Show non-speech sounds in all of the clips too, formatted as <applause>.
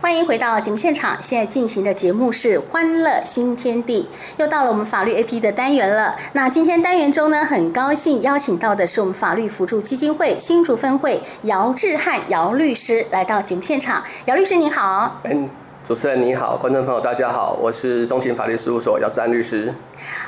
欢迎回到节目现场，现在进行的节目是《欢乐新天地》，又到了我们法律 AP 的单元了。那今天单元中呢，很高兴邀请到的是我们法律辅助基金会新竹分会姚志汉姚律师来到节目现场。姚律师您好。嗯主持人你好，观众朋友大家好，我是中勤法律事务所姚志安律师。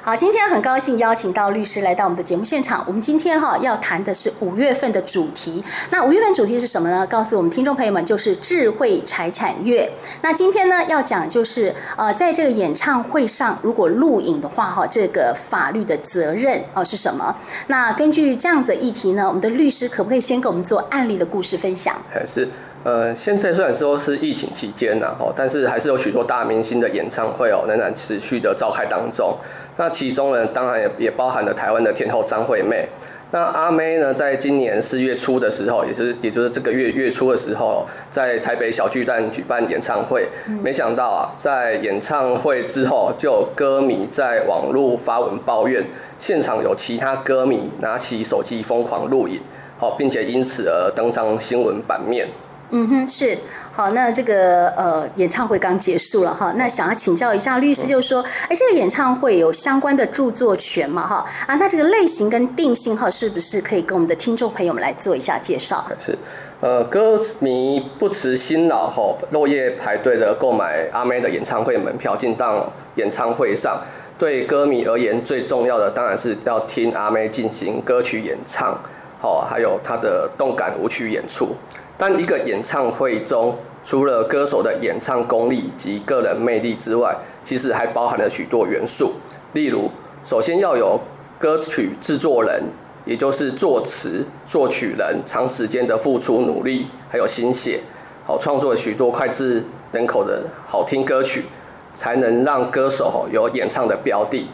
好，今天很高兴邀请到律师来到我们的节目现场。我们今天哈要谈的是五月份的主题。那五月份主题是什么呢？告诉我们听众朋友们，就是智慧财产月。那今天呢要讲就是呃，在这个演唱会上如果录影的话哈，这个法律的责任哦是什么？那根据这样子的议题呢，我们的律师可不可以先给我们做案例的故事分享？还 <laughs> 是。呃，现在虽然说是疫情期间呐，吼，但是还是有许多大明星的演唱会哦，仍然持续的召开当中。那其中呢，当然也也包含了台湾的天后张惠妹。那阿妹呢，在今年四月初的时候，也是也就是这个月月初的时候，在台北小巨蛋举办演唱会。没想到啊，在演唱会之后，就有歌迷在网络发文抱怨，现场有其他歌迷拿起手机疯狂录影，好，并且因此而登上新闻版面。嗯哼，是好，那这个呃演唱会刚结束了哈，那想要请教一下律师，就是说，哎，这个演唱会有相关的著作权嘛哈？啊，那这个类型跟定性哈，是不是可以跟我们的听众朋友们来做一下介绍？是，呃，歌迷不辞辛劳哈，落夜排队的购买阿妹的演唱会门票进到演唱会上，对歌迷而言，最重要的当然是要听阿妹进行歌曲演唱，好，还有她的动感舞曲演出。但一个演唱会中，除了歌手的演唱功力及个人魅力之外，其实还包含了许多元素。例如，首先要有歌曲制作人，也就是作词作曲人，长时间的付出努力，还有心血，好创作许多脍炙人口的好听歌曲，才能让歌手有演唱的标的。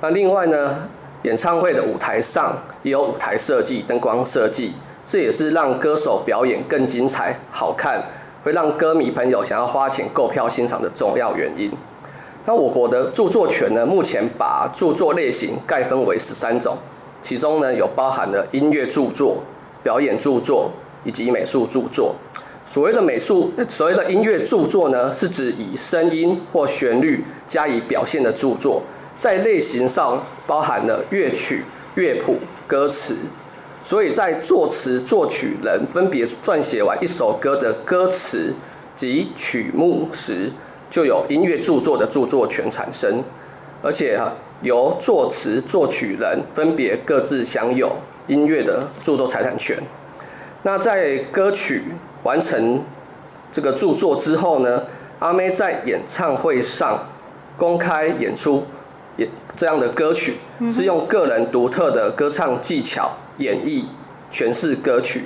那另外呢，演唱会的舞台上也有舞台设计、灯光设计。这也是让歌手表演更精彩、好看，会让歌迷朋友想要花钱购票欣赏的重要原因。那我国的著作权呢，目前把著作类型概分为十三种，其中呢有包含了音乐著作、表演著作以及美术著作。所谓的美术，所谓的音乐著作呢，是指以声音或旋律加以表现的著作，在类型上包含了乐曲、乐谱、歌词。所以在作词作曲人分别撰写完一首歌的歌词及曲目时，就有音乐著作的著作权产生，而且哈由作词作曲人分别各自享有音乐的著作财产权。那在歌曲完成这个著作之后呢，阿妹在演唱会上公开演出也这样的歌曲，是用个人独特的歌唱技巧。演绎诠释歌曲，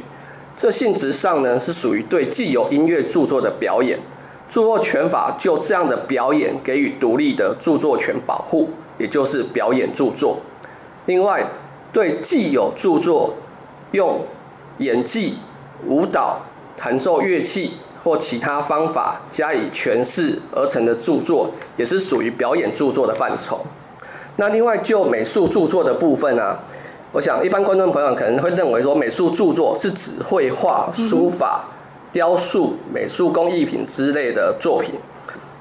这性质上呢是属于对既有音乐著作的表演，著作权法就这样的表演给予独立的著作权保护，也就是表演著作。另外，对既有著作用演技、舞蹈、弹奏乐器或其他方法加以诠释而成的著作，也是属于表演著作的范畴。那另外就美术著作的部分呢、我想，一般观众朋友可能会认为说，美术著作是指绘画、书法、雕塑、美术工艺品之类的作品。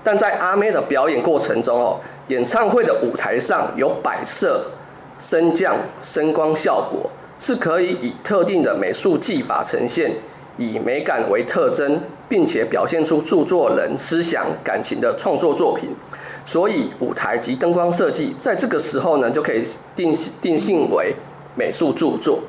但在阿妹的表演过程中哦，演唱会的舞台上有摆设、升降、声光效果，是可以以特定的美术技法呈现，以美感为特征，并且表现出著作人思想感情的创作作品。所以，舞台及灯光设计在这个时候呢，就可以定定性为。美术著作，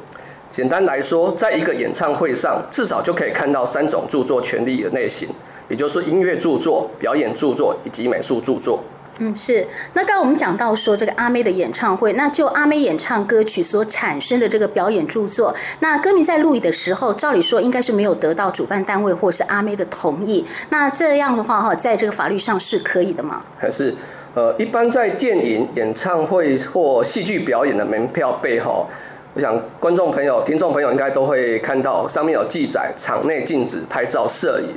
简单来说，在一个演唱会上，至少就可以看到三种著作权利的类型，也就是说音乐著作、表演著作以及美术著作。嗯，是。那刚刚我们讲到说这个阿妹的演唱会，那就阿妹演唱歌曲所产生的这个表演著作，那歌迷在录影的时候，照理说应该是没有得到主办单位或是阿妹的同意。那这样的话哈，在这个法律上是可以的吗？还是？呃，一般在电影、演唱会或戏剧表演的门票背后，我想观众朋友、听众朋友应该都会看到上面有记载，场内禁止拍照、摄影，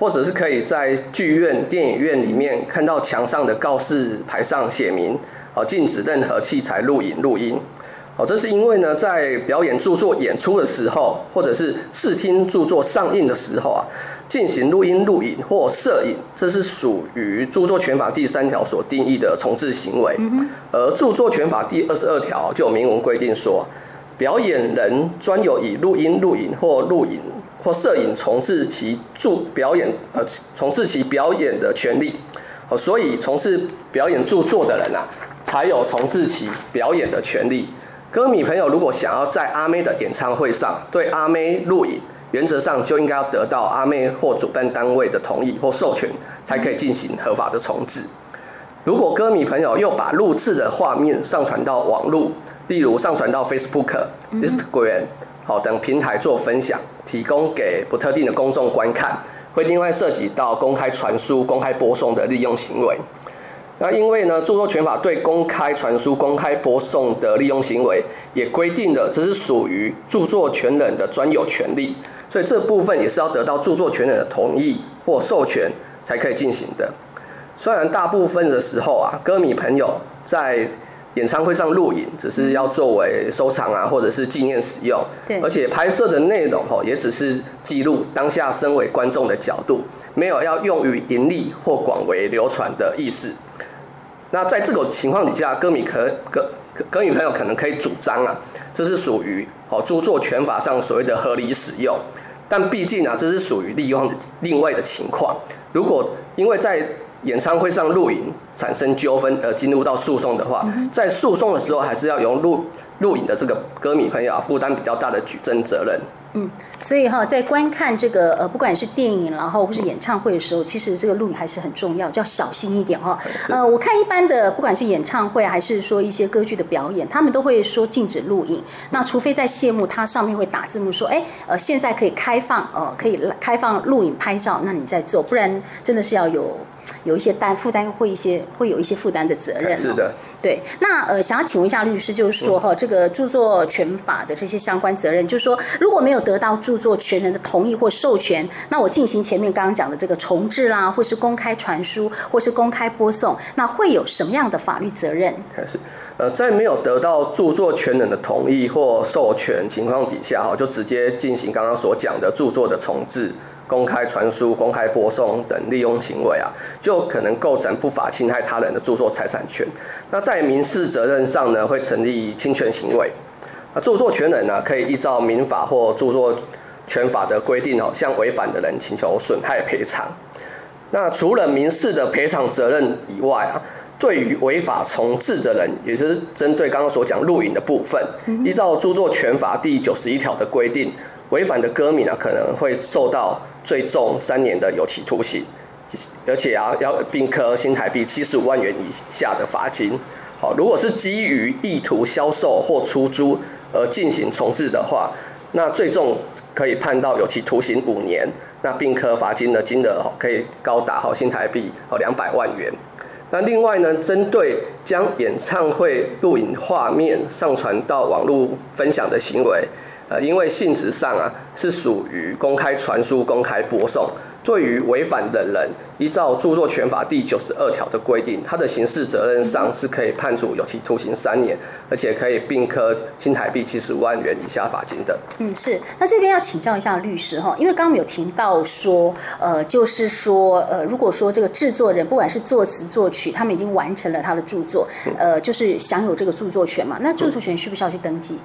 或者是可以在剧院、电影院里面看到墙上的告示牌上写明，禁止任何器材录影、录音。哦，这是因为呢，在表演著作演出的时候，或者是视听著作上映的时候啊，进行录音、录影或摄影，这是属于著作权法第三条所定义的重制行为。而著作权法第二十二条就有明文规定说，表演人专有以录音、录影或录影或摄影重制其著表演呃重制其表演的权利。哦，所以从事表演著作的人啊，才有重制其表演的权利。歌迷朋友如果想要在阿妹的演唱会上对阿妹录影，原则上就应该要得到阿妹或主办单位的同意或授权，才可以进行合法的重置。如果歌迷朋友又把录制的画面上传到网络，例如上传到 Facebook、Instagram 好等平台做分享，提供给不特定的公众观看。会另外涉及到公开传输、公开播送的利用行为。那因为呢，著作权法对公开传输、公开播送的利用行为也规定了，这是属于著作权人的专有权利，所以这部分也是要得到著作权人的同意或授权才可以进行的。虽然大部分的时候啊，歌迷朋友在演唱会上录影，只是要作为收藏啊，或者是纪念使用。对。而且拍摄的内容吼，也只是记录当下身为观众的角度，没有要用于盈利或广为流传的意思。那在这种情况底下，歌迷可歌歌迷朋友可能可以主张啊，这是属于哦著作权法上所谓的合理使用。但毕竟啊，这是属于利用另外的情况。如果因为在演唱会上录影产生纠纷而进入到诉讼的话，在诉讼的时候还是要由录录影的这个歌迷朋友啊负担比较大的举证责任。嗯，所以哈，在观看这个呃，不管是电影，然后或是演唱会的时候，其实这个录影还是很重要，就要小心一点哈。呃，我看一般的，不管是演唱会还是说一些歌剧的表演，他们都会说禁止录影。那除非在谢幕，它上面会打字幕说，哎，呃，现在可以开放，呃，可以开放录影拍照，那你再做，不然真的是要有。有一些担负担，会一些会有一些负担的责任。是的，对。那呃，想要请问一下律师，就是说哈，这个著作权法的这些相关责任，就是说，如果没有得到著作权人的同意或授权，那我进行前面刚刚讲的这个重置啦，或是公开传输，或是公开播送，那会有什么样的法律责任？还是呃，在没有得到著作权人的同意或授权情况底下哈，就直接进行刚刚所讲的著作的重制。公开传输、公开播送等利用行为啊，就可能构成不法侵害他人的著作财产权。那在民事责任上呢，会成立侵权行为。那著作权人呢，可以依照民法或著作权法的规定哦，向违反的人请求损害赔偿。那除了民事的赔偿责任以外啊，对于违法重制的人，也就是针对刚刚所讲录影的部分，依照著作权法第九十一条的规定，违反的歌迷呢，可能会受到。最重三年的有期徒刑，而且啊要并科新台币七十五万元以下的罚金。好，如果是基于意图销售或出租而进行重制的话，那最重可以判到有期徒刑五年，那并科罚金的金额可以高达好新台币好两百万元。那另外呢，针对将演唱会录影画面上传到网络分享的行为。呃，因为性质上啊是属于公开传输、公开播送，对于违反的人，依照著作权法第九十二条的规定，他的刑事责任上是可以判处有期徒刑三年，而且可以并科新台币七十五万元以下罚金的。嗯，是。那这边要请教一下律师哈，因为刚刚有提到说，呃，就是说，呃，如果说这个制作人不管是作词作曲，他们已经完成了他的著作，呃，就是享有这个著作权嘛，那著作权需不需要去登记？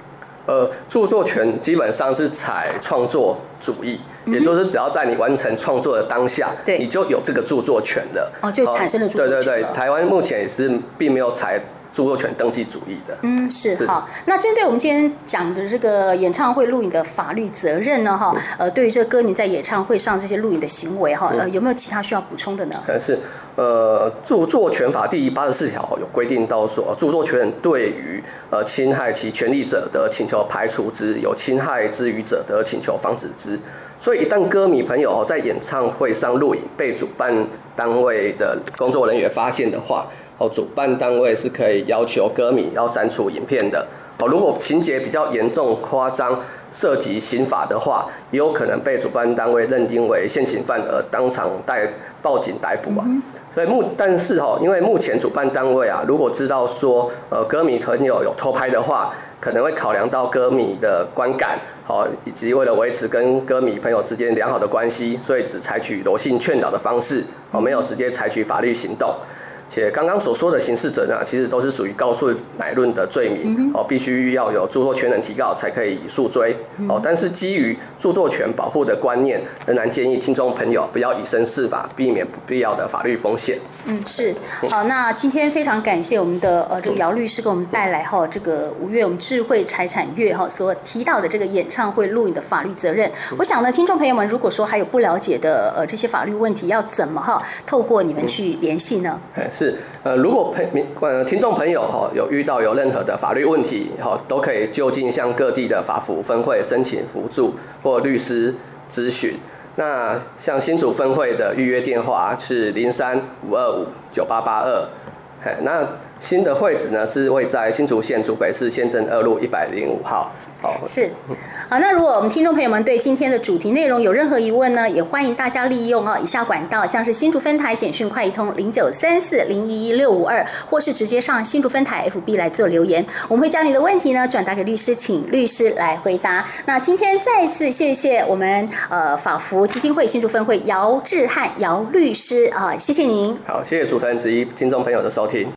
呃，著作权基本上是采创作主义，也就是只要在你完成创作的当下，对，你就有这个著作权的。哦，就产生了著作权。对对对，台湾目前也是并没有采。著作权登记主义的，嗯，是，好。那针对我们今天讲的这个演唱会录影的法律责任呢，哈、嗯，呃，对于这个歌迷在演唱会上这些录影的行为，哈、嗯，呃，有没有其他需要补充的呢？是，呃，著作权法第八十四条有规定到说，著作权人对于呃侵害其权利者的请求排除之，有侵害之余者的请求防止之。所以，一旦歌迷朋友在演唱会上录影被主办单位的工作人员发现的话，哦，主办单位是可以要求歌迷要删除影片的。哦，如果情节比较严重、夸张、涉及刑法的话，也有可能被主办单位认定为现行犯而当场带报警逮捕啊。所以目但是哈，因为目前主办单位啊，如果知道说呃歌迷朋友有偷拍的话，可能会考量到歌迷的观感，好，以及为了维持跟歌迷朋友之间良好的关系，所以只采取柔性劝导的方式，哦，没有直接采取法律行动。且刚刚所说的刑事责任，其实都是属于告诉乃论的罪名哦，必须要有著作权人提告才可以诉追哦。但是基于著作权保护的观念，仍然建议听众朋友不要以身试法，避免不必要的法律风险。嗯，是好。那今天非常感谢我们的呃这个姚律师给我们带来哈这个五月我们智慧财产月哈所提到的这个演唱会录影的法律责任。我想呢，听众朋友们如果说还有不了解的呃这些法律问题，要怎么哈透过你们去联系呢？是，呃，如果朋呃听众朋友哈有遇到有任何的法律问题哈，都可以就近向各地的法服分会申请辅助或律师咨询。那像新竹分会的预约电话是零三五二五九八八二，那新的会址呢是位在新竹县竹北市县政二路一百零五号。好，是，好，那如果我们听众朋友们对今天的主题内容有任何疑问呢，也欢迎大家利用啊以下管道，像是新竹分台简讯快易通零九三四零一一六五二，或是直接上新竹分台 FB 来做留言，我们会将你的问题呢转达给律师，请律师来回答。那今天再一次谢谢我们呃法服基金会新竹分会姚智汉姚律师啊，谢谢您。好，谢谢主持人之一听众朋友的收听。